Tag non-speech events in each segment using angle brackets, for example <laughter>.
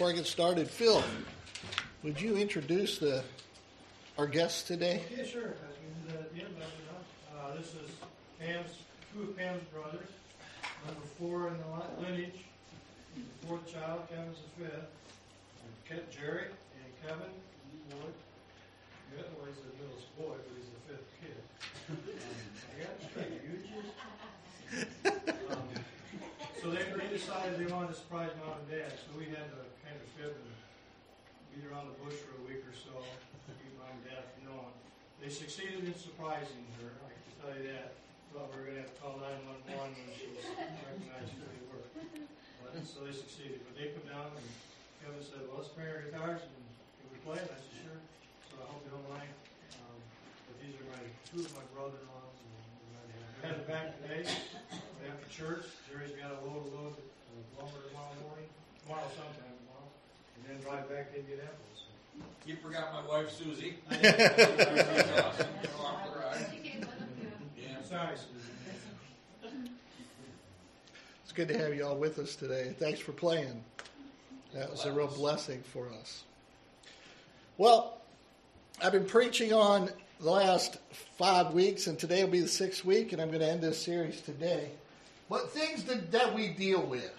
before I get started, Phil, would you introduce the our guests today? Yeah, sure. I can do that at the end, but uh, this is Pam's, two of Pam's brothers, number four in the lineage, the fourth child, Kevin's the fifth. And Jerry and Kevin Ward. The other one's the middle boy, but he's the fifth kid. <laughs> Um, I got straight, you just. <laughs> Um, So they, they decided they wanted to surprise mom and dad, so we had to kind of fib and beat around the bush for a week or so, keep mom and dad from knowing. They succeeded in surprising her, I can tell you that. Thought we were gonna have to call nine-one-one when she was recognized who they were. But, so they succeeded, but they come down and Kevin said, well, let's bring our guitars and can we play? And I said, sure. So I hope you don't mind. Um, But these are my, two of my brother-in-laws and we're gonna have- we're headed back today after church. Jerry's got a load of load of lumber tomorrow morning, tomorrow sometime tomorrow, and then drive back to Indianapolis. You forgot my wife Susie. I Awesome. Go off. Yeah. Sorry, Susan. It's good to have you all with us today. Thanks for playing. That was a real blessing for us. Well, I've been preaching on the last five weeks, and today will be the sixth week, and I'm going to end this series today. What things that, that we deal with?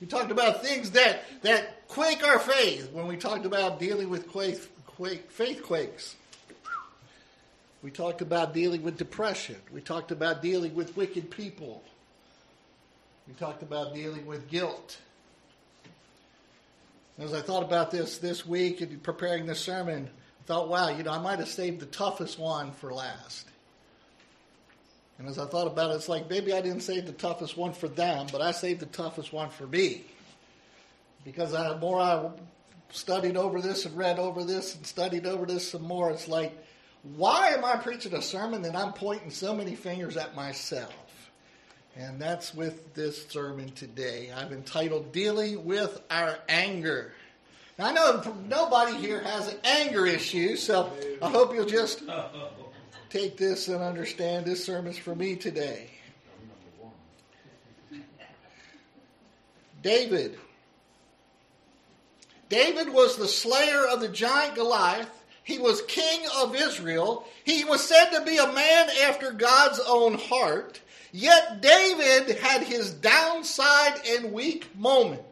We talked about things that, that quake our faith when we talked about dealing with quake, quake, faith quakes. We talked about dealing with depression. We talked about dealing with wicked people. We talked about dealing with guilt. As I thought about this this week and preparing this sermon, thought, wow, you know, I might have saved the toughest one for last. And as I thought about it, it's like maybe I didn't save the toughest one for them, but I saved the toughest one for me. Because I, the more I studied over this and read over this and studied over this some more, it's like, why am I preaching a sermon that I'm pointing so many fingers at myself? And that's with this sermon today. I've entitled Dealing with Our Anger. I know nobody here has an anger issue, so I hope you'll just take this and understand this sermon's for me today. David. David was the slayer of the giant Goliath. He was king of Israel. He was said to be a man after God's own heart. Yet David had his downside and weak moments.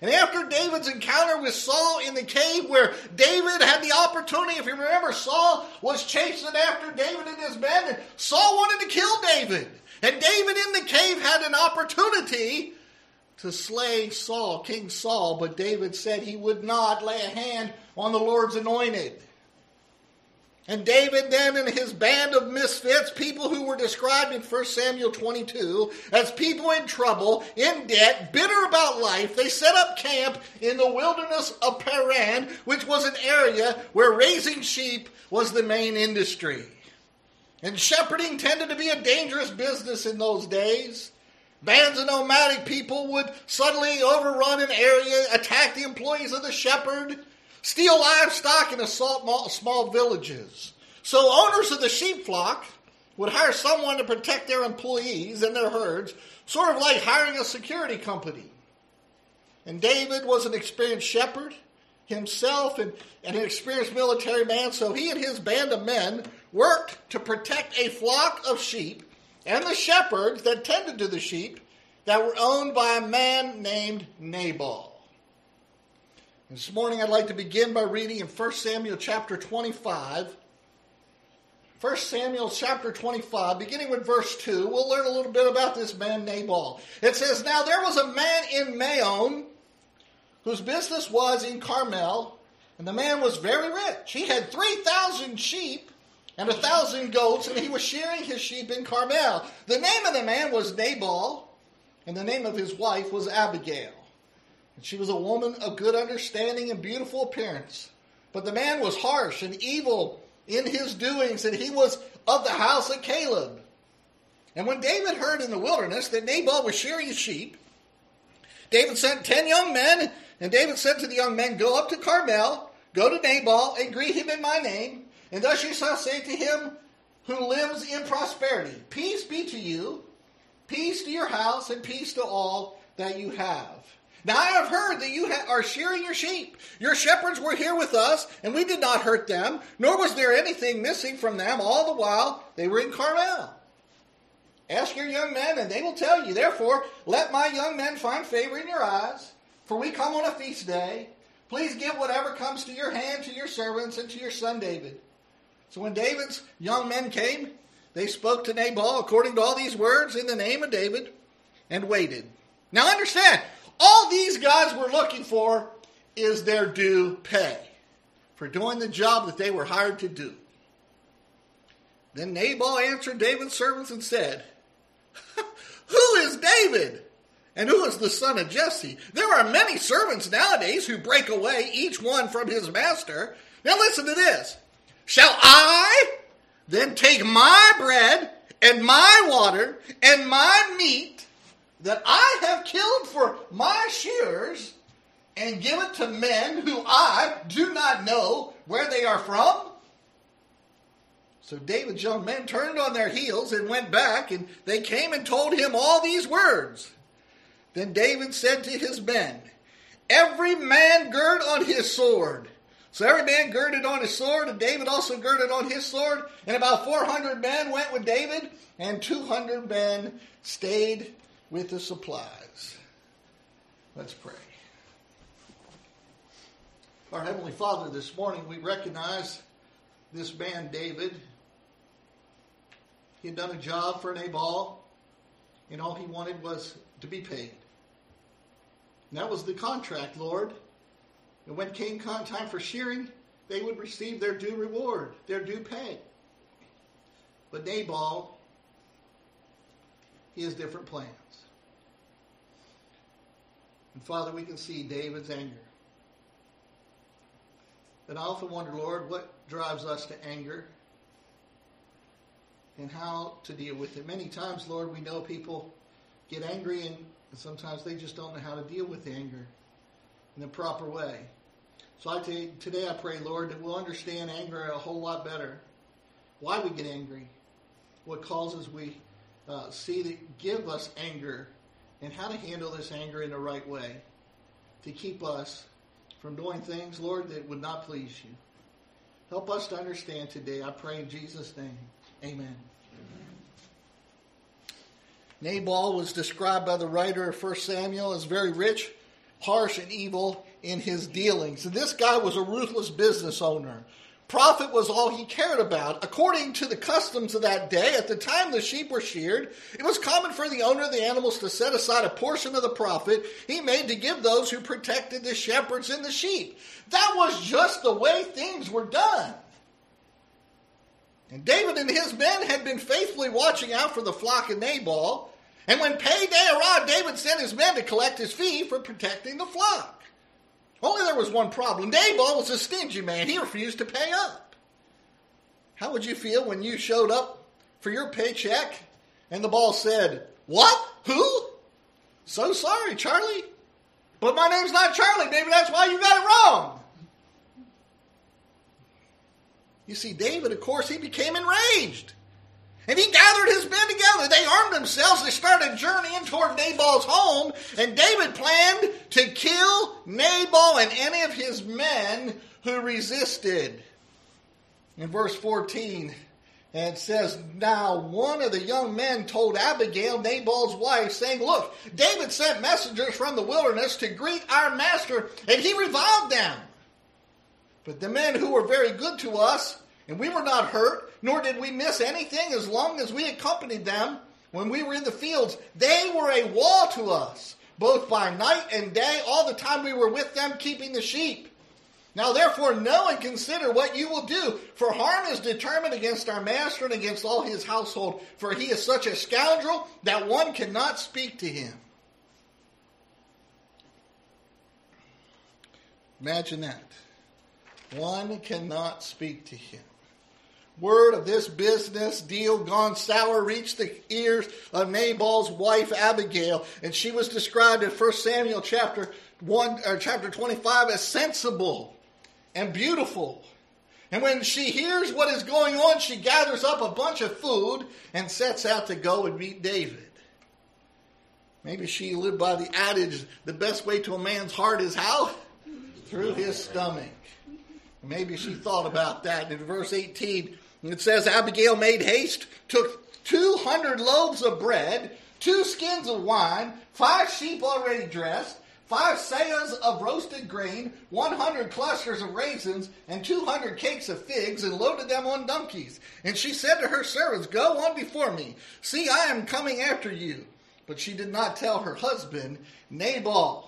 And after David's encounter with Saul in the cave, where David had the opportunity, if you remember, Saul was chasing after David and his men, and Saul wanted to kill David. And David in the cave had an opportunity to slay Saul, King Saul, but David said he would not lay a hand on the Lord's anointed. And David then and his band of misfits, people who were described in 1 Samuel 22 as people in trouble, in debt, bitter about life, they set up camp in the wilderness of Paran, which was an area where raising sheep was the main industry. And shepherding tended to be a dangerous business in those days. Bands of nomadic people would suddenly overrun an area, attack the employees of the shepherd, steal livestock, and assault small villages. So owners of the sheep flock would hire someone to protect their employees and their herds, sort of like hiring a security company. And David was an experienced shepherd himself and, and an experienced military man, so he and his band of men worked to protect a flock of sheep and the shepherds that tended to the sheep that were owned by a man named Nabal. This morning I'd like to begin by reading in 1 Samuel chapter 25. 1 Samuel chapter 25, beginning with verse 2, we'll learn a little bit about this man Nabal. It says, Now there was a man in Maon whose business was in Carmel, and the man was very rich. He had 3,000 sheep and a thousand goats, and he was shearing his sheep in Carmel. The name of the man was Nabal, and the name of his wife was Abigail. And she was a woman of good understanding and beautiful appearance. But the man was harsh and evil in his doings, and he was of the house of Caleb. And when David heard in the wilderness that Nabal was shearing his sheep, David sent ten young men, and David said to the young men, Go up to Carmel, go to Nabal, and greet him in my name. And thus you shall say to him who lives in prosperity, Peace be to you, peace to your house, and peace to all that you have. Now I have heard that you ha- are shearing your sheep. Your shepherds were here with us, and we did not hurt them, nor was there anything missing from them all the while they were in Carmel. Ask your young men, and they will tell you. Therefore, let my young men find favor in your eyes, for we come on a feast day. Please give whatever comes to your hand to your servants and to your son David. So when David's young men came, they spoke to Nabal according to all these words in the name of David and waited. Now understand, all these guys were looking for is their due pay for doing the job that they were hired to do. Then Nabal answered David's servants and said, <laughs> Who is David? And who is the son of Jesse? There are many servants nowadays who break away, each one from his master. Now listen to this. Shall I then take my bread and my water and my meat that I have killed for my shears and give it to men who I do not know where they are from? So David's young men turned on their heels and went back, and they came and told him all these words. Then David said to his men, Every man gird on his sword. So every man girded on his sword, and David also girded on his sword. And about 400 men went with David, and 200 men stayed with the supplies. Let's pray. Our Heavenly Father, this morning we recognize this man, David. He had done a job for Nabal, and all he wanted was to be paid. And that was the contract, Lord. And when came time for shearing, they would receive their due reward, their due pay. But Nabal, he has different plans. And Father, we can see David's anger. And I often wonder, Lord, what drives us to anger and how to deal with it. Many times, Lord, we know people get angry and sometimes they just don't know how to deal with anger in the proper way. So I t- today I pray, Lord, that we'll understand anger a whole lot better. Why we get angry, what causes we uh, see that give us anger, and how to handle this anger in the right way to keep us from doing things, Lord, that would not please you. Help us to understand today. I pray in Jesus' name. Amen. Nabal was described by the writer of 1 Samuel as very rich, harsh, and evil in his dealings. And this guy was a ruthless business owner. Profit was all he cared about. According to the customs of that day, at the time the sheep were sheared, it was common for the owner of the animals to set aside a portion of the profit he made to give those who protected the shepherds and the sheep. That was just the way things were done. And David and his men had been faithfully watching out for the flock of Nabal. And when payday arrived, David sent his men to collect his fee for protecting the flock. Only there was one problem. Nabal was a stingy man. He refused to pay up. How would you feel when you showed up for your paycheck and the boss said, What? Who? So sorry, Charlie. But my name's not Charlie. Maybe that's why you got it wrong. You see, David, of course, he became enraged. And he gathered his men together. They armed themselves. They started journeying toward Nabal's home. And David planned to kill Nabal and any of his men who resisted. In verse 14, and it says, Now one of the young men told Abigail, Nabal's wife, saying, Look, David sent messengers from the wilderness to greet our master, and he reviled them. But the men who were very good to us, and we were not hurt, nor did we miss anything as long as we accompanied them when we were in the fields. They were a wall to us, both by night and day, all the time we were with them keeping the sheep. Now therefore know and consider what you will do, for harm is determined against our master and against all his household, for he is such a scoundrel that one cannot speak to him. Imagine that. One cannot speak to him. Word of this business deal gone sour reached the ears of Nabal's wife Abigail, and she was described in 1 Samuel chapter 1 or chapter 25 as sensible and beautiful. And when she hears what is going on, she gathers up a bunch of food and sets out to go and meet David. Maybe she lived by the adage the best way to a man's heart is how? Through his stomach. Maybe she thought about that. In verse 18, it says Abigail made haste, took 200 loaves of bread, two skins of wine, five sheep already dressed, five seahs of roasted grain, 100 clusters of raisins, and 200 cakes of figs, and loaded them on donkeys. And she said to her servants, Go on before me. See, I am coming after you. But she did not tell her husband, Nabal.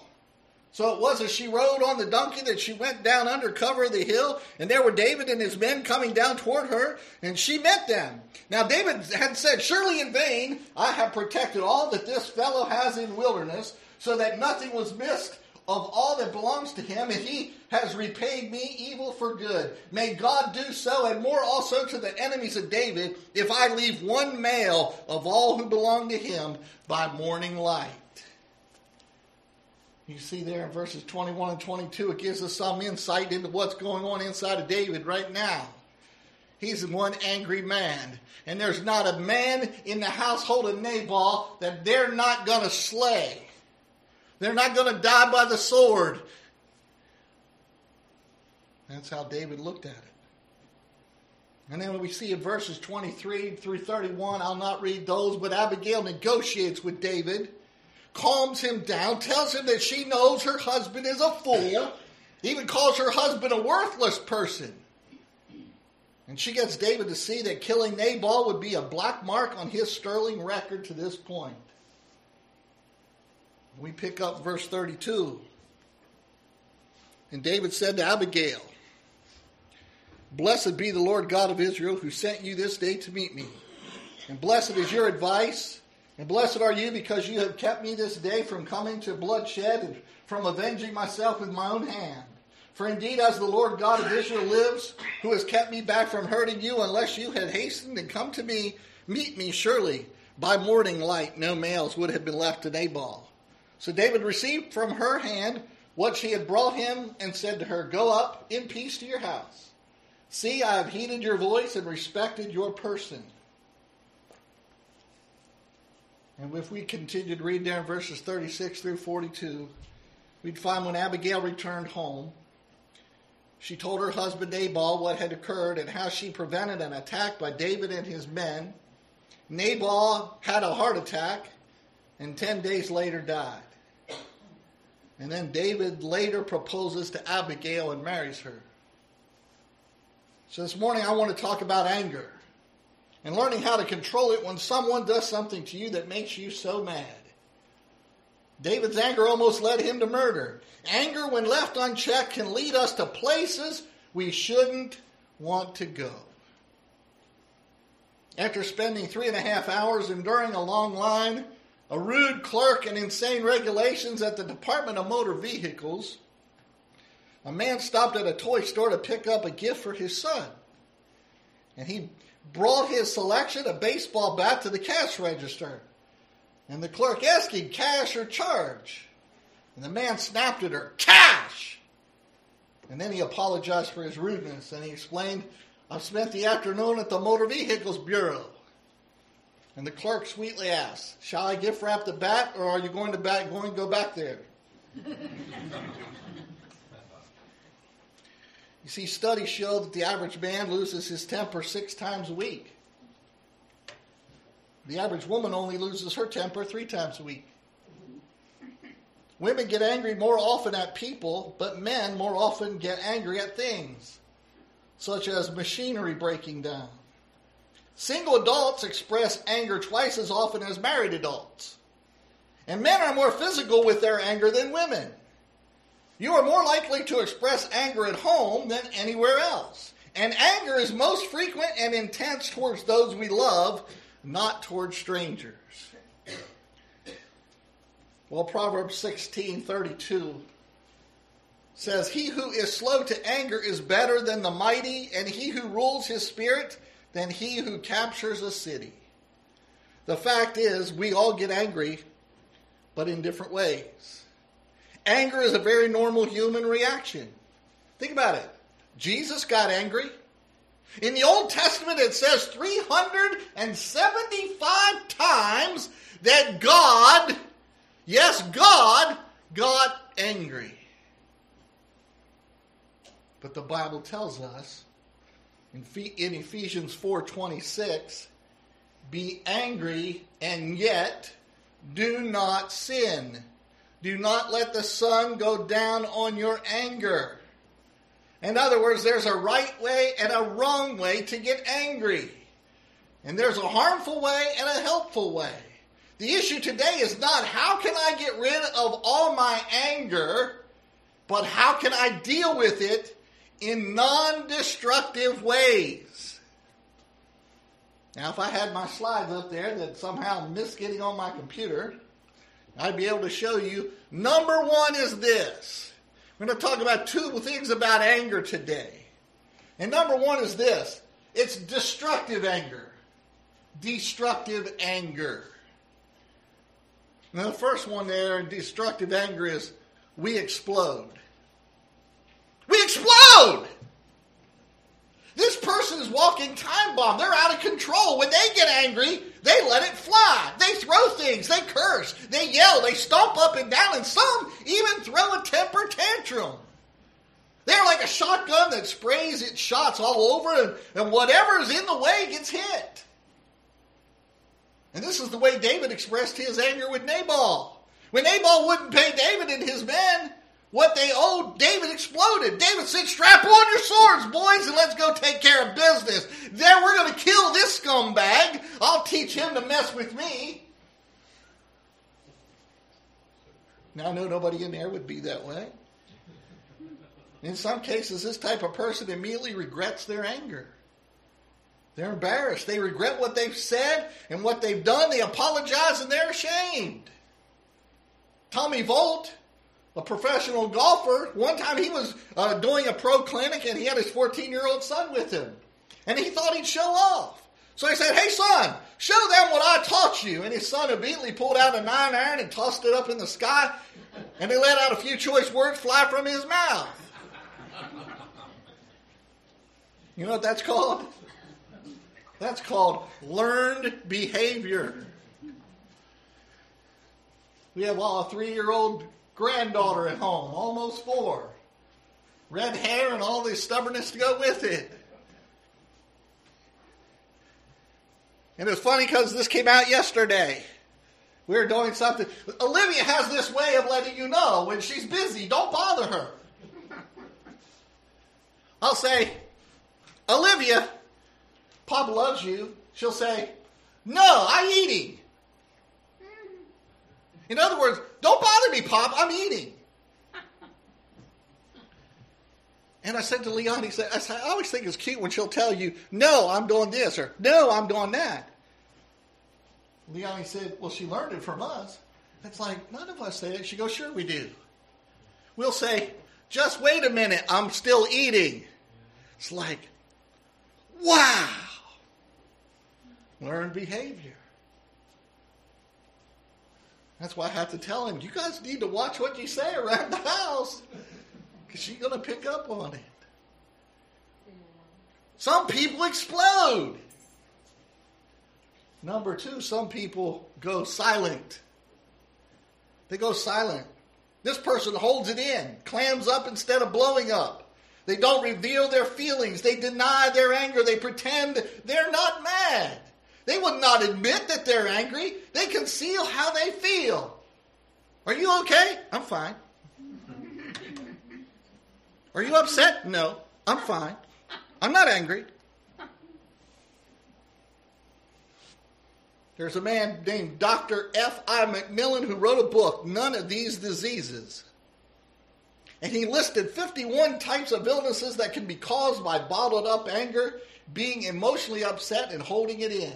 So it was as she rode on the donkey that she went down under cover of the hill, and there were David and his men coming down toward her, and she met them. Now David had said, Surely in vain I have protected all that this fellow has in wilderness, so that nothing was missed of all that belongs to him, and he has repaid me evil for good. May God do so, and more also to the enemies of David, if I leave one male of all who belong to him by morning light. You see there in verses 21 and 22, it gives us some insight into what's going on inside of David right now. He's one angry man. And there's not a man in the household of Nabal that they're not going to slay. They're not going to die by the sword. That's how David looked at it. And then we see in verses 23 through 31, I'll not read those, but Abigail negotiates with David, calms him down, tells him that she knows her husband is a fool, even calls her husband a worthless person. And she gets David to see that killing Nabal would be a black mark on his sterling record to this point. We pick up verse 32. And David said to Abigail, Blessed be the Lord God of Israel who sent you this day to meet me. And blessed is your advice, and blessed are you because you have kept me this day from coming to bloodshed and from avenging myself with my own hand. For indeed, as the Lord God of Israel lives, who has kept me back from hurting you, unless you had hastened and come to me, meet me surely. By morning light, no males would have been left to Nabal. So David received from her hand what she had brought him and said to her, Go up in peace to your house. See, I have heeded your voice and respected your person. And if we continued to read there in verses 36 through 42, we'd find when Abigail returned home, she told her husband Nabal what had occurred and how she prevented an attack by David and his men. Nabal had a heart attack and 10 days later died. And then David later proposes to Abigail and marries her. So this morning I want to talk about anger and learning how to control it when someone does something to you that makes you so mad. David's anger almost led him to murder. Anger, when left unchecked, can lead us to places we shouldn't want to go. After spending three and a half hours enduring a long line, a rude clerk, and insane regulations at the Department of Motor Vehicles, a man stopped at a toy store to pick up a gift for his son. And he brought his selection, a baseball bat, to the cash register. And the clerk asked cash or charge? And the man snapped at her, cash! And then he apologized for his rudeness and he explained, I've spent the afternoon at the Motor Vehicles Bureau. And the clerk sweetly asked, Shall I gift wrap the bat or are you going to back, going to go back there? You see, studies show that the average man loses his temper six times a week. The average woman only loses her temper three times a week. Women get angry more often at people, but men more often get angry at things, such as machinery breaking down. Single adults express anger twice as often as married adults. And men are more physical with their anger than women. You are more likely to express anger at home than anywhere else. And anger is most frequent and intense towards those we love, not towards strangers. Well, Proverbs 16 32 says, He who is slow to anger is better than the mighty, and he who rules his spirit than he who captures a city. The fact is, we all get angry, but in different ways. Anger is a very normal human reaction. Think about it. Jesus got angry. In the Old Testament, it says 375 times that God Yes, God got angry. But the Bible tells us in, Ephesians 4:26, be angry and yet do not sin. Do not let the sun go down on your anger. In other words, there's a right way and a wrong way to get angry. And there's a harmful way and a helpful way. The issue today is not how can I get rid of all my anger, but how can I deal with it in non destructive ways. Now, if I had my slides up there that somehow missed getting on my computer, I'd be able to show you. Number one is this. We're going to talk about two things about anger today. And number one is this it's destructive anger. Destructive anger. Now, the first one there in destructive anger is we explode. We explode! This person is walking time bomb. They're out of control. When they get angry, they let it fly. They throw things. They curse. They yell. They stomp up and down. And some even throw a temper tantrum. They're like a shotgun that sprays its shots all over, and, and whatever is in the way gets hit. And this is the way David expressed his anger with Nabal. When Nabal wouldn't pay David and his men, what they owed, David exploded. David said, Strap on your swords, boys, and let's go take care of business. Then we're going to kill this scumbag. I'll teach him to mess with me. Now, I know nobody in there would be that way. In some cases, this type of person immediately regrets their anger. They're embarrassed. They regret what they've said and what they've done. They apologize and they're ashamed. Tommy Bolt a professional golfer. One time he was uh, doing a pro clinic and he had his 14 year old son with him. And he thought he'd show off. So he said, Hey, son, show them what I taught you. And his son immediately pulled out a nine iron and tossed it up in the sky. And they let out a few choice words fly from his mouth. You know what that's called? That's called learned behavior. We have a three year old granddaughter at home, almost four. Red hair and all the stubbornness to go with it. And it's funny because this came out yesterday. We were doing something. Olivia has this way of letting you know when she's busy. Don't bother her. I'll say, Olivia, Pop loves you. She'll say, No, I'm eating. In other words, don't bother me, Pop. I'm eating. And I said to Leon, he said, I, said, I always think it's cute when she'll tell you, no, I'm doing this, or no, I'm doing that. Leon, said, well, she learned it from us. It's like, none of us say it. She goes, sure, we do. We'll say, just wait a minute, I'm still eating. It's like, wow. Learned behavior. That's why I have to tell him, you guys need to watch what you say around the house because she's going to pick up on it. Some people explode. Number two, some people go silent. They go silent. This person holds it in, clams up instead of blowing up. They don't reveal their feelings. They deny their anger. They pretend they're not mad. They would not admit that they're angry. They conceal how they feel. Are you okay? I'm fine. Are you upset? No, I'm fine. I'm not angry. There's a man named Dr. S.I. McMillen who wrote a book, None of These Diseases. And he listed 51 types of illnesses that can be caused by bottled up anger, being emotionally upset, and holding it in.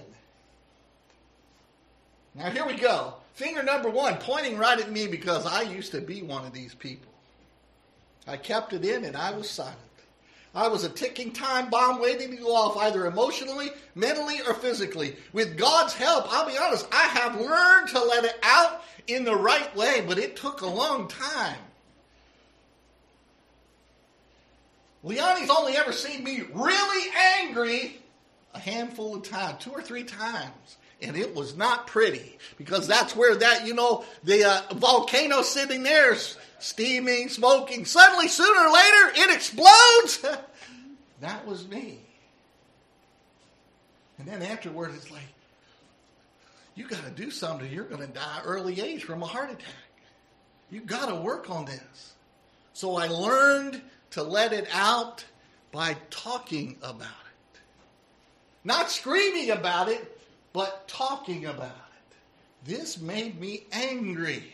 Now, here we go. Finger number one, pointing right at me because I used to be one of these people. I kept it in and I was silent. I was a ticking time bomb waiting to go off either emotionally, mentally, or physically. With God's help, I'll be honest, I have learned to let it out in the right way, but it took a long time. Leonie's only ever seen me really angry a handful of times, two or three times and it was not pretty because that's where that, you know, the uh, volcano sitting there, steaming, smoking. Suddenly, sooner or later, it explodes. <laughs> that was me. And then afterward, it's like, you got to do something. You're going to die early age from a heart attack. You got to work on this. So I learned to let it out by talking about it. Not screaming about it, but talking about it. This made me angry.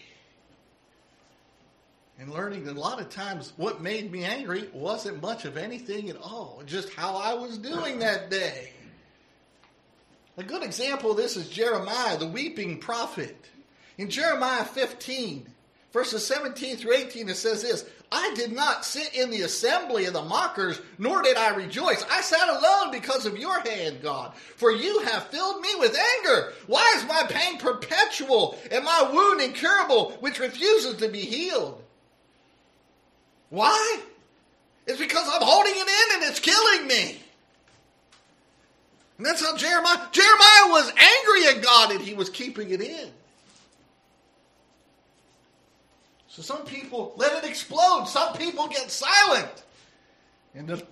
And learning that a lot of times what made me angry wasn't much of anything at all, just how I was doing that day. A good example of this is Jeremiah, the weeping prophet. In Jeremiah 15, verses 17 through 18, it says this I did not sit in the assembly of the mockers, nor did I rejoice. I sat alone because of your hand, God. For you have filled me with anger. Why is my pain perpetual and my wound incurable, which refuses to be healed? Why? It's because I'm holding it in and it's killing me. And that's how Jeremiah, Jeremiah was angry at God and he was keeping it in. So some people let it explode. Some people get silent. And the,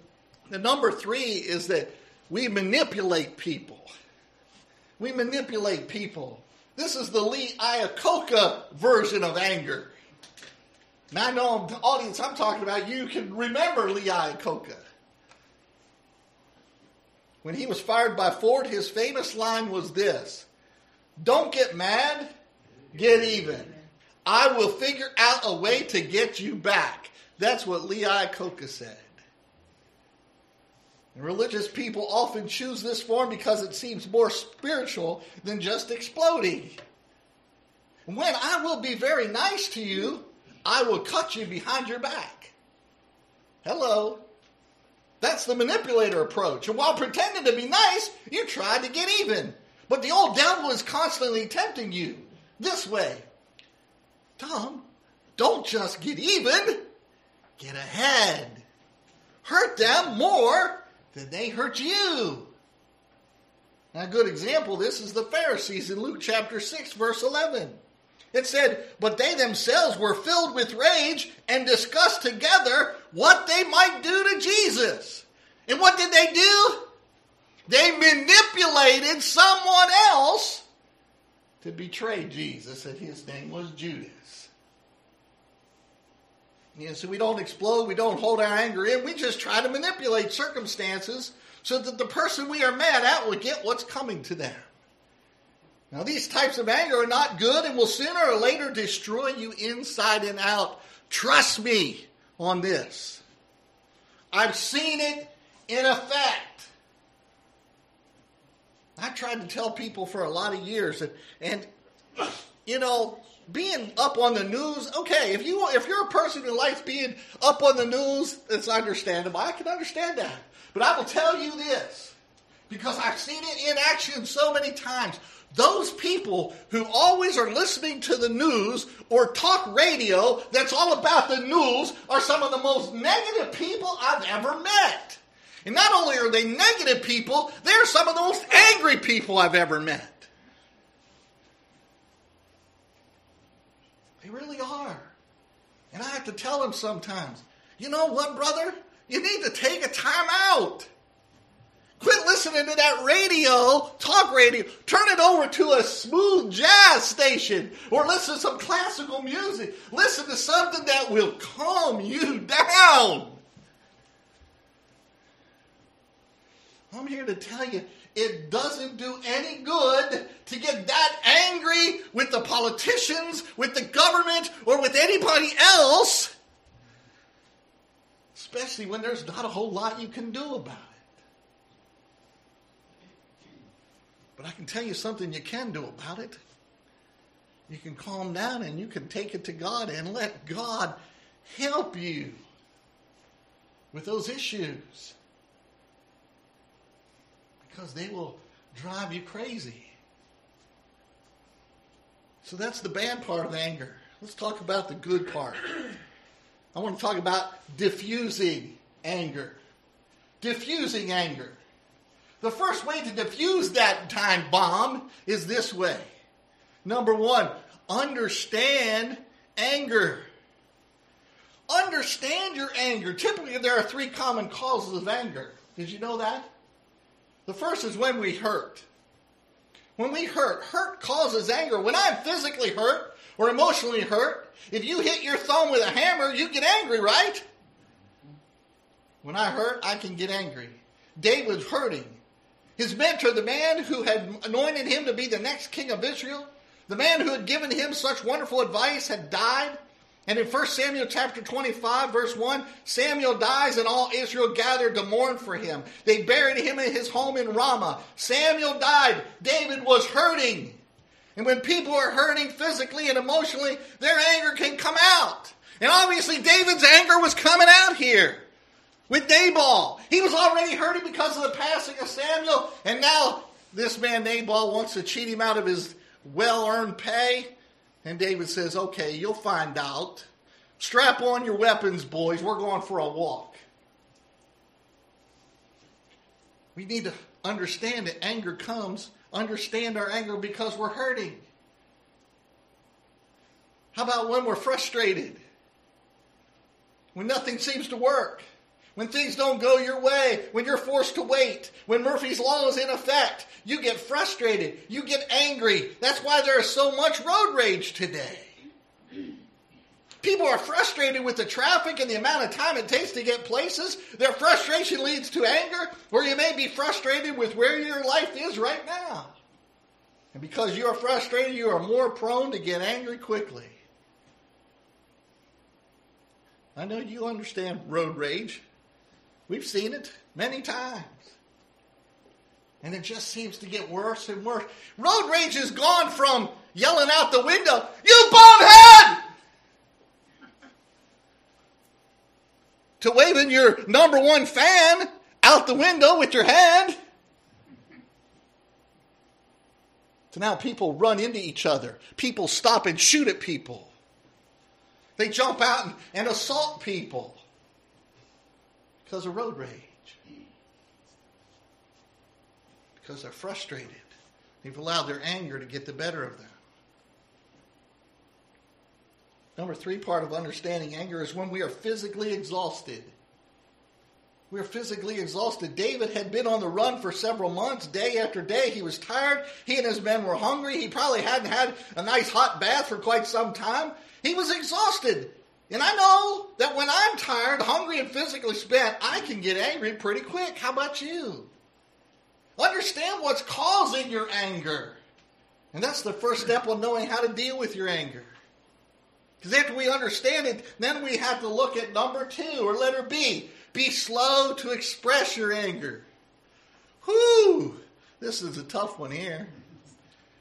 the number three is that we manipulate people. We manipulate people. This is the Lee Iacocca version of anger. Now I know the audience I'm talking about, you can remember Lee Iacocca. When he was fired by Ford, his famous line was this Don't get mad, get even. I will figure out a way to get you back. That's what Lee Iacocca said. And religious people often choose this form because it seems more spiritual than just exploding. When I will be very nice to you, I will cut you behind your back. Hello. That's the manipulator approach. And while pretending to be nice, you try to get even. But the old devil is constantly tempting you this way. Tom, don't just get even, get ahead. Hurt them more than they hurt you. Now, a good example this is the Pharisees in Luke chapter 6, verse 11. It said, But they themselves were filled with rage and discussed together what they might do to Jesus. And what did they do? They manipulated someone else to betray Jesus, and his name was Judas. You know, so we don't explode, we don't hold our anger in, we just try to manipulate circumstances so that the person we are mad at will get what's coming to them. Now, these types of anger are not good and will sooner or later destroy you inside and out. Trust me on this. I've seen it in effect. I tried to tell people for a lot of years, and, and you know, being up on the news, okay, if you if you're a person who likes being up on the news, it's understandable. I can understand that. But I will tell you this, because I've seen it in action so many times. Those people who always are listening to the news or talk radio that's all about the news are some of the most negative people I've ever met. And not only are they negative people, they're some of the most angry people I've ever met. They really are. And I have to tell them sometimes, you know what, brother? You need to take a time out. Quit listening to that radio, talk radio. Turn it over to a smooth jazz station or listen to some classical music. Listen to something that will calm you <laughs> down. I'm here to tell you it doesn't do any good to get that angry with the politicians, with the government, or with anybody else, especially when there's not a whole lot you can do about it. But I can tell you something you can do about it. You can calm down and you can take it to God and let God help you with those issues because they will drive you crazy. So that's the bad part of anger. Let's talk about the good part. I want to talk about diffusing anger. Diffusing anger. The first way to diffuse that time bomb is this way. Number one, understand anger. Understand your anger. Typically, there are three common causes of anger. Did you know that? The first is when we hurt. When we hurt, hurt causes anger. When I'm physically hurt or emotionally hurt, if you hit your thumb with a hammer, you get angry, right? When I hurt, I can get angry. David's hurting. His mentor, the man who had anointed him to be the next king of Israel, the man who had given him such wonderful advice, had died. And in 1 Samuel chapter 25, verse 1, Samuel dies and all Israel gathered to mourn for him. They buried him in his home in Ramah. Samuel died. David was hurting. And when people are hurting physically and emotionally, their anger can come out. And obviously, David's anger was coming out here with Nabal. He was already hurting because of the passing of Samuel. And now this man, Nabal, wants to cheat him out of his well earned pay. And David says, Okay, you'll find out. Strap on your weapons, boys. We're going for a walk. We need to understand that anger comes, understand our anger because we're hurting. How about when we're frustrated? When nothing seems to work? When things don't go your way? When you're forced to wait? When Murphy's Law is in effect? You get frustrated. You get angry. That's why there is so much road rage today. People are frustrated with the traffic and the amount of time it takes to get places. Their frustration leads to anger, or you may be frustrated with where your life is right now. And because you are frustrated, you are more prone to get angry quickly. I know you understand road rage. We've seen it many times. And it just seems to get worse and worse. Road rage has gone from yelling out the window, You bonehead! to waving your number one fan out the window with your hand. So now people run into each other. People stop and shoot at people. They jump out and, and assault people because of road rage. Because they're frustrated. They've allowed their anger to get the better of them. Number three part of understanding anger is when we are physically exhausted. We are physically exhausted. David had been on the run for several months, day after day. He was tired. He and his men were hungry. He probably hadn't had a nice hot bath for quite some time. He was exhausted. And I know that when I'm tired, hungry, and physically spent, I can get angry pretty quick. How about you? Understand what's causing your anger. And that's the first step on knowing how to deal with your anger. Because after we understand it, then we have to look at number two, or letter B. Be slow to express your anger. Whoo! This is a tough one here.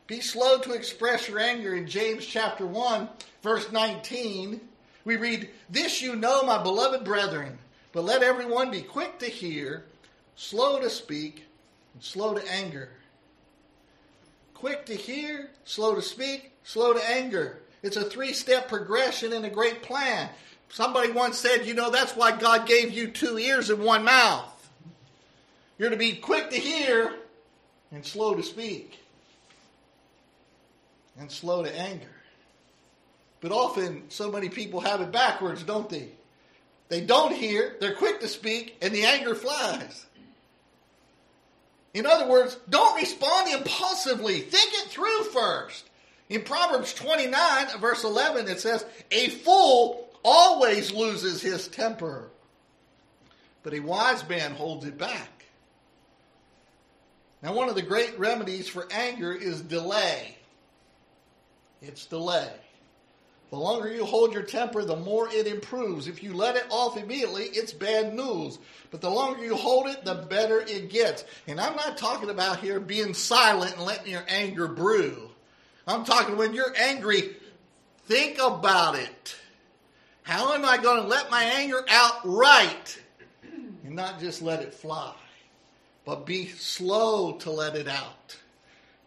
Be slow to express your anger in James chapter 1, verse 19. We read, This you know, my beloved brethren, but let everyone be quick to hear, slow to speak, and slow to anger. Quick to hear, slow to speak, slow to anger. It's a three step progression in a great plan. Somebody once said, you know, that's why God gave you two ears and one mouth. You're to be quick to hear and slow to speak and slow to anger. But often, so many people have it backwards, don't they? They don't hear, they're quick to speak, and the anger flies. In other words, don't respond impulsively. Think it through first. In Proverbs 29, verse 11, it says, A fool always loses his temper, but a wise man holds it back. Now, one of the great remedies for anger is delay. It's delay. The longer you hold your temper, the more it improves. If you let it off immediately, it's bad news. But the longer you hold it, the better it gets. And I'm not talking about here being silent and letting your anger brew. I'm talking when you're angry, think about it. How am I going to let my anger out right? And not just let it fly, but be slow to let it out.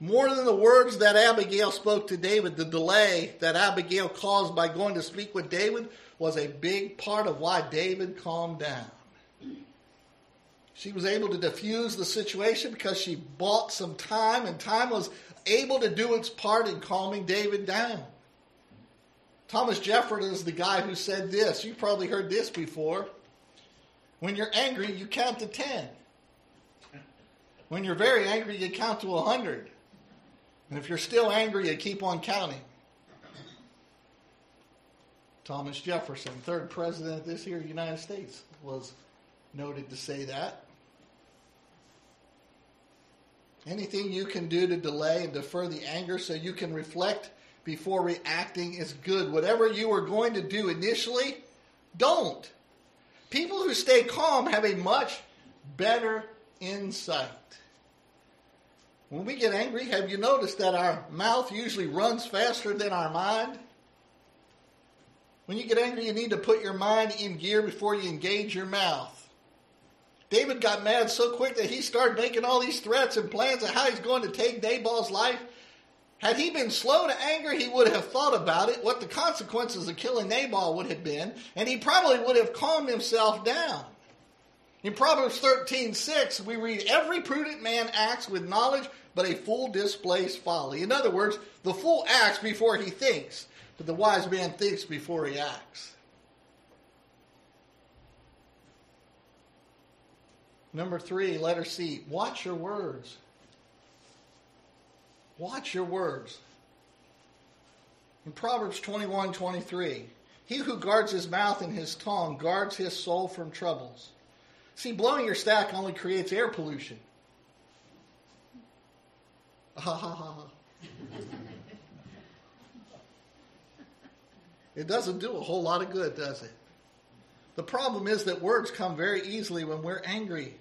More than the words that Abigail spoke to David, the delay that Abigail caused by going to speak with David was a big part of why David calmed down. She was able to diffuse the situation because she bought some time, and time was able to do its part in calming David down. Thomas Jefferson is the guy who said this. You've probably heard this before. When you're angry, you count to 10. When you're very angry, you count to 100. And if you're still angry, you keep on counting. Thomas Jefferson, third president of this here United States, was noted to say that. Anything you can do to delay and defer the anger so you can reflect before reacting is good. Whatever you are going to do initially, don't. People who stay calm have a much better insight. When we get angry, have you noticed that our mouth usually runs faster than our mind? When you get angry, you need to put your mind in gear before you engage your mouth. David got mad so quick that he started making all these threats and plans of how he's going to take Nabal's life. Had he been slow to anger, he would have thought about it, what the consequences of killing Nabal would have been, and he probably would have calmed himself down. In Proverbs 13 6, we read, Every prudent man acts with knowledge, but a fool displays folly. In other words, the fool acts before he thinks, but the wise man thinks before he acts. Number three, letter C, watch your words. Watch your words. In Proverbs 21 23, he who guards his mouth and his tongue guards his soul from troubles. See, blowing your stack only creates air pollution. Ha ha ha! it doesn't do a whole lot of good, does it? The problem is that words come very easily when we're angry,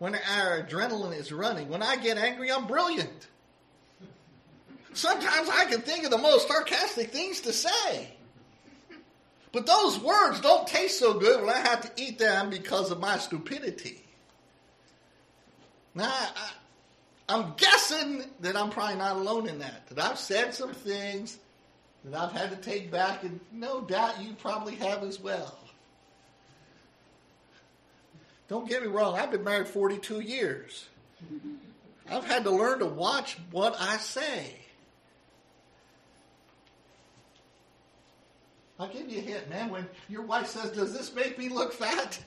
when our adrenaline is running. When I get angry, I'm brilliant. Sometimes I can think of the most sarcastic things to say. But those words don't taste so good when I have to eat them because of my stupidity. Now, I, am guessing that I'm probably not alone in that. That I've said some things that I've had to take back, and no doubt you probably have as well. Don't get me wrong, I've been married 42 years. I've had to learn to watch what I say. I'll give you a hint, man. When your wife says, Does this make me look fat?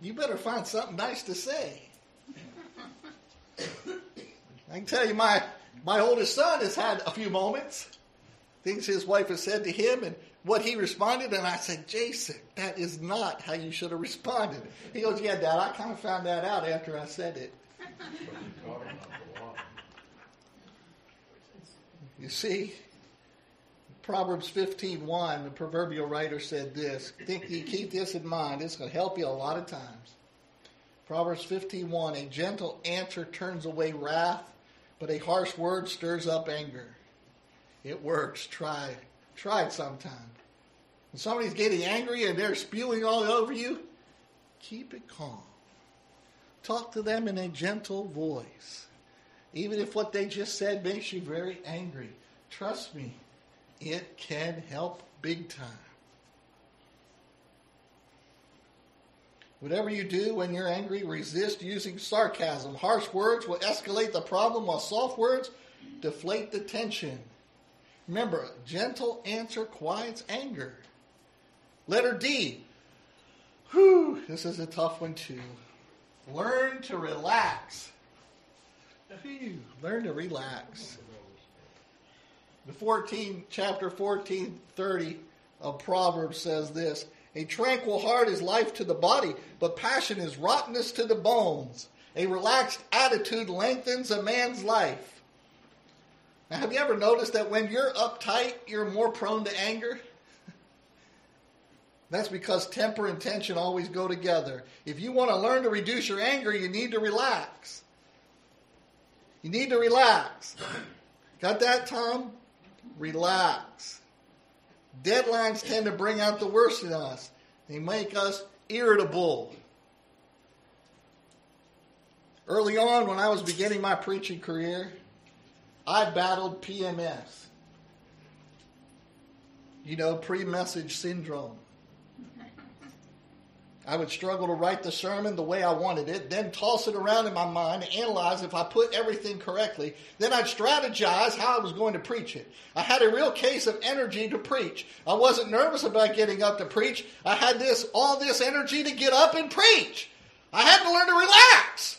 You better find something nice to say. I can tell you, my, my oldest son has had a few moments, things his wife has said to him, and what he responded. And I said, Jason, that is not how you should have responded. He goes, Yeah, Dad, I kind of found that out after I said it. You see, Proverbs 15:1, the proverbial writer said this. Think you keep this in mind. It's going to help you a lot of times. Proverbs 15:1, a gentle answer turns away wrath, but a harsh word stirs up anger. It works. Try Try it sometime. When somebody's getting angry and they're spewing all over you, keep it calm. Talk to them in a gentle voice. Even if what they just said makes you very angry, trust me, it can help big time. Whatever you do when you're angry, resist using sarcasm. Harsh words will escalate the problem, while soft words deflate the tension. Remember, gentle answer quiets anger. Letter D. Whew, this is a tough one too. Learn to relax. Whew, learn to relax. The 14, chapter 14, 30 of Proverbs says this A tranquil heart is life to the body, but passion is rottenness to the bones. A relaxed attitude lengthens a man's life. Now, have you ever noticed that when you're uptight, you're more prone to anger? <laughs> That's because temper and tension always go together. If you want to learn to reduce your anger, you need to relax. You need to relax. Got that, Tom? Relax. Deadlines tend to bring out the worst in us, they make us irritable. Early on, when I was beginning my preaching career, I battled PMS. You know, pre message syndrome. I would struggle to write the sermon the way I wanted it, then toss it around in my mind and analyze if I put everything correctly. Then I'd strategize how I was going to preach it. I had a real case of energy to preach. I wasn't nervous about getting up to preach. I had this all this energy to get up and preach. I had to learn to relax.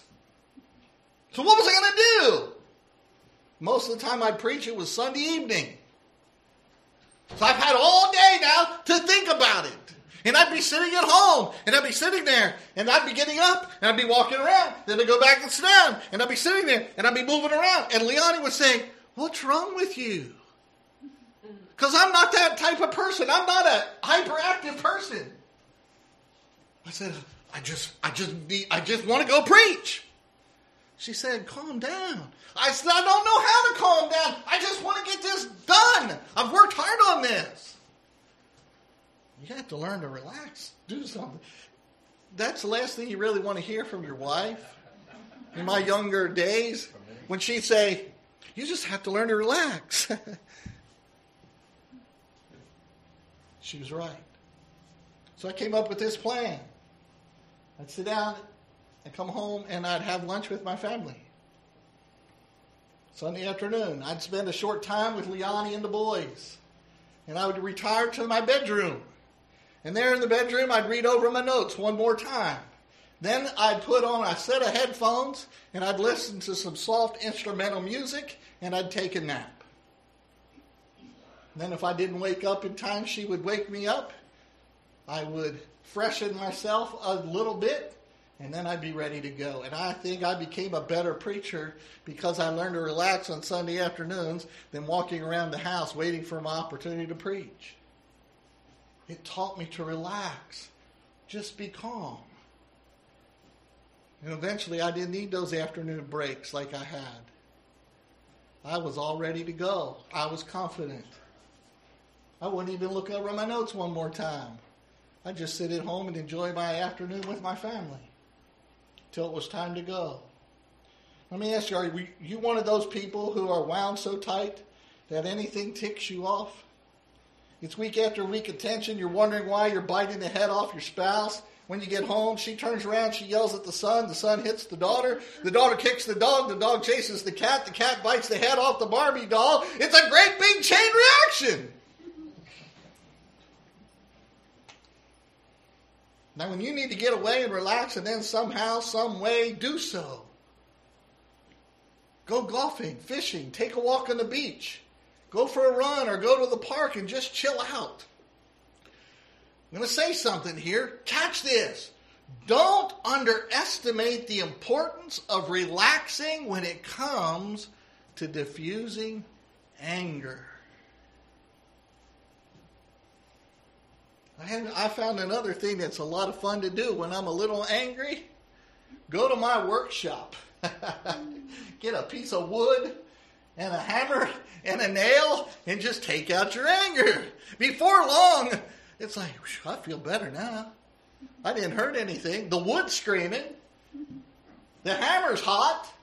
So what was I going to do? Most of the time I'd preach it was Sunday evening. So I've had all day now to think about it. And I'd be sitting at home, and I'd be sitting there, and I'd be getting up, and I'd be walking around. Then I'd go back and sit down, and I'd be sitting there, and I'd be moving around. And Leonie would say, What's wrong with you? Because I'm not that type of person. I'm not a hyperactive person. I said, I just, I just need, I just want to go preach. She said, Calm down. I said, I don't know how to calm down. I just want to get this done. I've worked hard on this. You have to learn to relax, do something. That's the last thing you really want to hear from your wife. In my younger days, when she'd say, You just have to learn to relax. <laughs> she was right. So I came up with this plan. I'd sit down and come home and I'd have lunch with my family. Sunday afternoon, I'd spend a short time with Leonie and the boys. And I would retire to my bedroom. And there in the bedroom, I'd read over my notes one more time. Then I'd put on a set of headphones and I'd listen to some soft instrumental music and I'd take a nap. Then, if I didn't wake up in time, she would wake me up. I would freshen myself a little bit and then I'd be ready to go. And I think I became a better preacher because I learned to relax on Sunday afternoons than walking around the house waiting for my opportunity to preach. It taught me to relax, just be calm. And eventually, I didn't need those afternoon breaks like I had. I was all ready to go. I was confident. I wouldn't even look over my notes one more time. I'd just sit at home and enjoy my afternoon with my family till it was time to go. Let me ask you, are you one of those people who are wound so tight that anything ticks you off? It's week after week of tension. You're wondering why you're biting the head off your spouse. When you get home, she turns around, she yells at the son. The son hits the daughter. The daughter kicks the dog. The dog chases the cat. The cat bites the head off the Barbie doll. It's a great big chain reaction. Now, when you need to get away and relax and then somehow, some way, do so. Go golfing, fishing, take a walk on the beach, go for a run, or go to the park and just chill out. I'm going to say something here. Catch this. Don't underestimate the importance of relaxing when it comes to diffusing anger. I, I found another thing that's a lot of fun to do when I'm a little angry. Go to my workshop. <laughs> Get a piece of wood and a hammer and a nail and just take out your anger. Before long, it's like, I feel better now. I didn't hurt anything. The wood's screaming. The hammer's hot.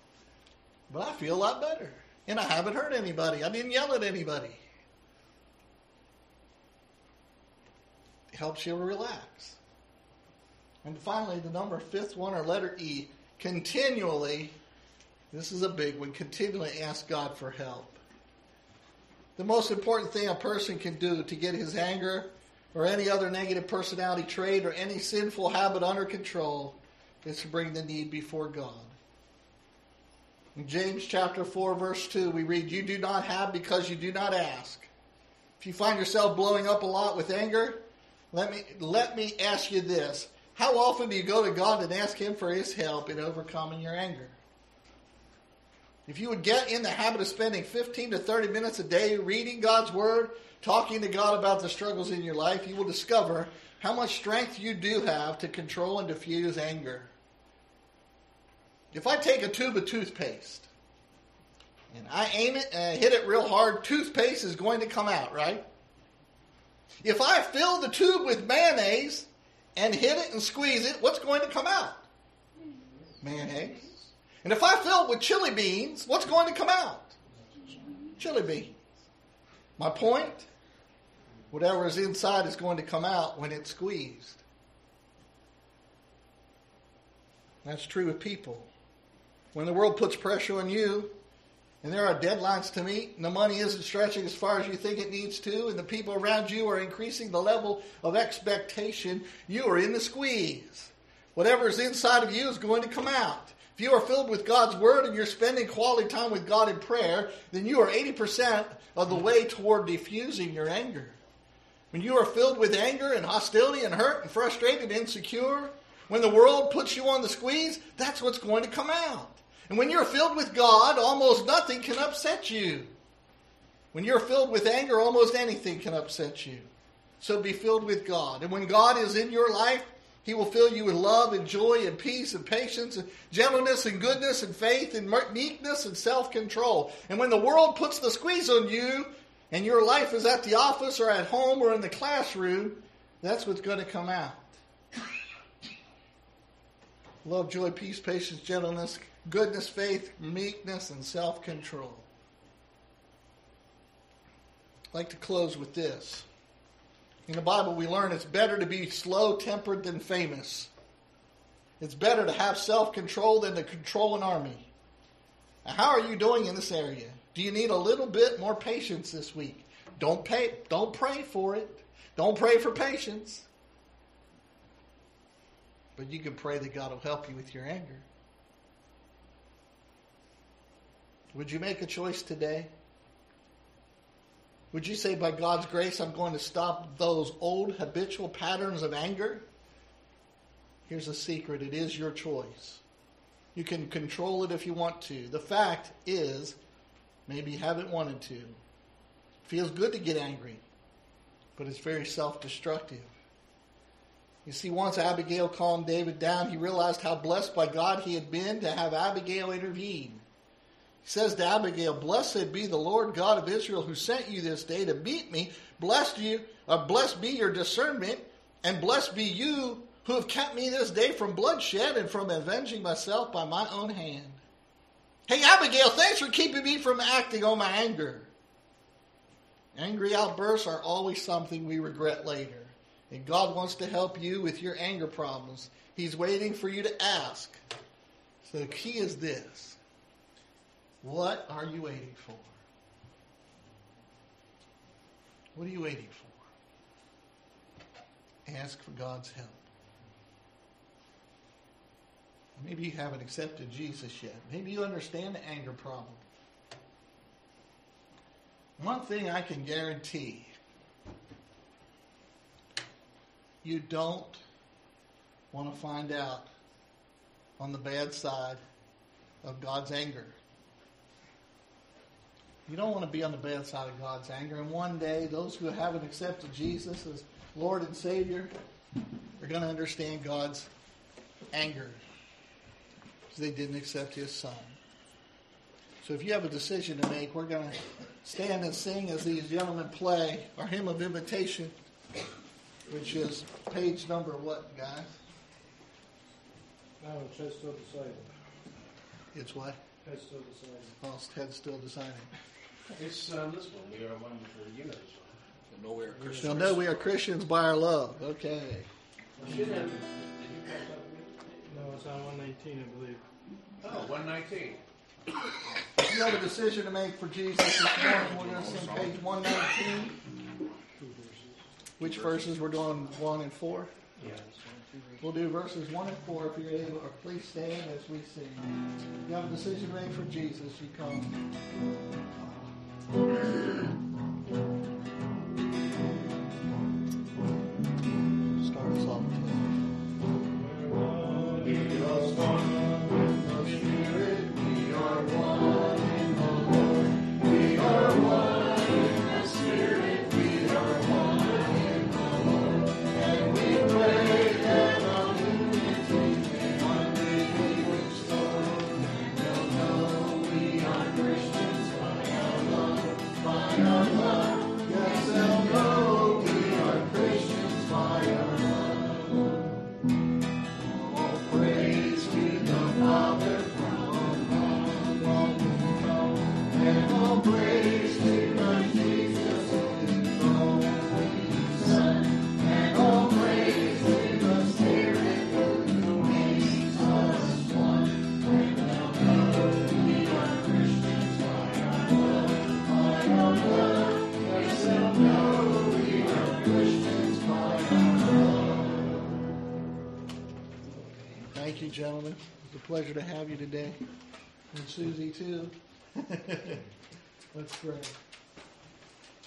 But I feel a lot better. And I haven't hurt anybody. I didn't yell at anybody. helps you relax. And finally, the number fifth one, or letter E, continually, this is a big one, continually ask God for help. The most important thing a person can do to get his anger or any other negative personality trait or any sinful habit under control is to bring the need before God. In James chapter 4, verse 2, we read, You do not have because you do not ask. If you find yourself blowing up a lot with anger, let me, let me ask you this. How often do you go to God and ask Him for His help in overcoming your anger? If you would get in the habit of spending 15 to 30 minutes a day reading God's Word, talking to God about the struggles in your life, you will discover how much strength you do have to control and diffuse anger. If I take a tube of toothpaste and I aim it and hit it real hard, toothpaste is going to come out, right? If I fill the tube with mayonnaise and hit it and squeeze it, what's going to come out? Mayonnaise. And if I fill it with chili beans, what's going to come out? Chili beans. My point? Whatever is inside is going to come out when it's squeezed. That's true with people. When the world puts pressure on you, and there are deadlines to meet, and the money isn't stretching as far as you think it needs to, and the people around you are increasing the level of expectation, you are in the squeeze. Whatever is inside of you is going to come out. If you are filled with God's Word and you're spending quality time with God in prayer, then you are 80% of the way toward diffusing your anger. When you are filled with anger and hostility and hurt and frustrated and insecure, when the world puts you on the squeeze, that's what's going to come out. And when you're filled with God, almost nothing can upset you. When you're filled with anger, almost anything can upset you. So be filled with God. And when God is in your life, He will fill you with love and joy and peace and patience and gentleness and goodness and faith and meekness and self control. And when the world puts the squeeze on you and your life is at the office or at home or in the classroom, that's what's going to come out. Love, joy, peace, patience, gentleness, goodness, faith, meekness, and self control. I'd like to close with this. In the Bible, we learn it's better to be slow tempered than famous. It's better to have self control than to control an army. Now, how are you doing in this area? Do you need a little bit more patience this week? Don't pay, don't pray for it. Don't pray for patience. But you can pray that God will help you with your anger. Would you make a choice today? Would you say, by God's grace, I'm going to stop those old habitual patterns of anger? Here's a secret it is your choice. You can control it if you want to. The fact is, maybe you haven't wanted to. It feels good to get angry, but it's very self destructive. You see, once Abigail calmed David down, he realized how blessed by God he had been to have Abigail intervene. Says to Abigail, Blessed be the Lord God of Israel who sent you this day to meet me. Blessed you, uh, blessed be your discernment, and blessed be you who have kept me this day from bloodshed and from avenging myself by my own hand. Hey, Abigail, thanks for keeping me from acting on my anger. Angry outbursts are always something we regret later. And God wants to help you with your anger problems. He's waiting for you to ask. So the key is this What are you waiting for? What are you waiting for? Ask for God's help. Maybe you haven't accepted Jesus yet. Maybe you understand the anger problem. One thing I can guarantee you don't want to find out on the bad side of God's anger. You don't want to be on the bad side of God's anger. And one day, those who haven't accepted Jesus as Lord and Savior are going to understand God's anger because they didn't accept His Son. So if you have a decision to make, we're going to stand and sing as these gentlemen play our hymn of invitation which is page number what, guys? No, it's head still deciding. It's what? Head still deciding. Oh, it's Ted's still deciding. It's um, this one. We are one for you know this one. No, we're So Christians. know we are Christians by our love. Okay. Should have. Did you pass No, it's on one nineteen, I believe. Oh, 119. If you have a decision to make for Jesus this morning, we're going to sing page 119. Which verses? We're doing 1 and 4. Yeah. We'll do verses 1 and 4 if you're able, or please stand as we sing. If you have a decision to make for Jesus, you come. うん。Pleasure to have you today. And Susie, too. <laughs> Let's pray.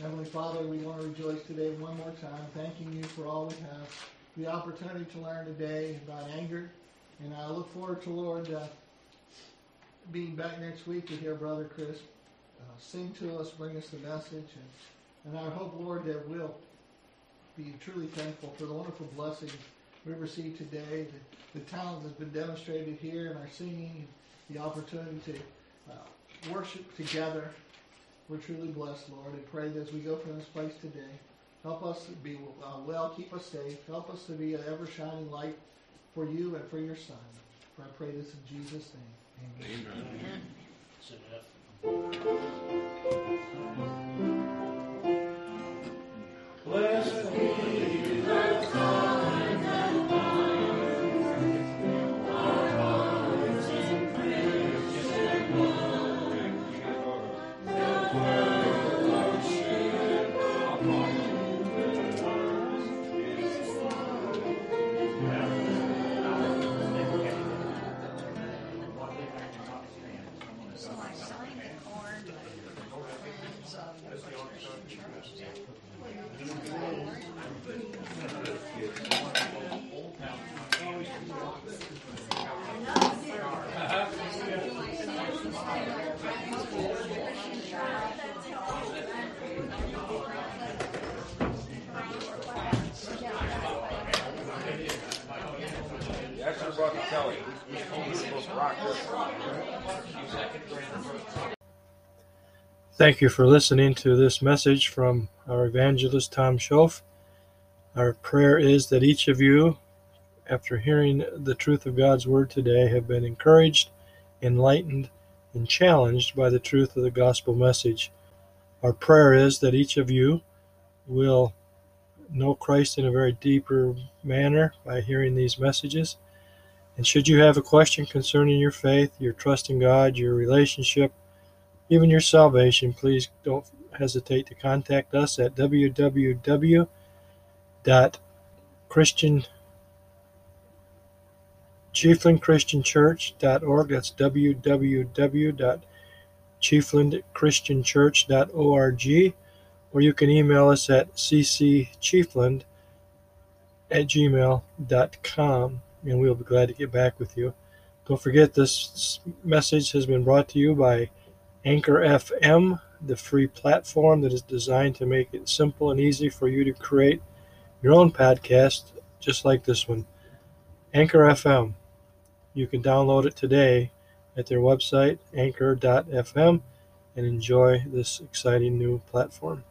Heavenly Father, we want to rejoice today one more time, thanking you for all we have, the opportunity to learn today about anger. And I look forward to, Lord, uh, being back next week to hear Brother Chris uh, sing to us, bring us the message. And, and I hope, Lord, that we'll be truly thankful for the wonderful blessings we received today, the, the talent that's been demonstrated here in our singing, the opportunity to uh, worship together. We're truly blessed, Lord, and pray that as we go from this place today, help us to be uh, well, keep us safe, help us to be an ever shining light for you and for your Son. For I pray this in Jesus' name. Amen. Blessed be Thank you for listening to this message from our evangelist Tom Schoaf. Our prayer is that each of you, after hearing the truth of God's Word today, have been encouraged, enlightened, and challenged by the truth of the gospel message. Our prayer is that each of you will know Christ in a very deeper manner by hearing these messages. And should you have a question concerning your faith, your trust in God, your relationship, even your salvation, please don't hesitate to contact us at www.christian chieflandchristianchurch.org. That's www.chieflandchristianchurch.org. Or you can email us at ccchiefland at gmail.com and we'll be glad to get back with you. Don't forget this message has been brought to you by Anchor FM, the free platform that is designed to make it simple and easy for you to create your own podcast just like this one. Anchor FM. You can download it today at their website, anchor.fm, and enjoy this exciting new platform.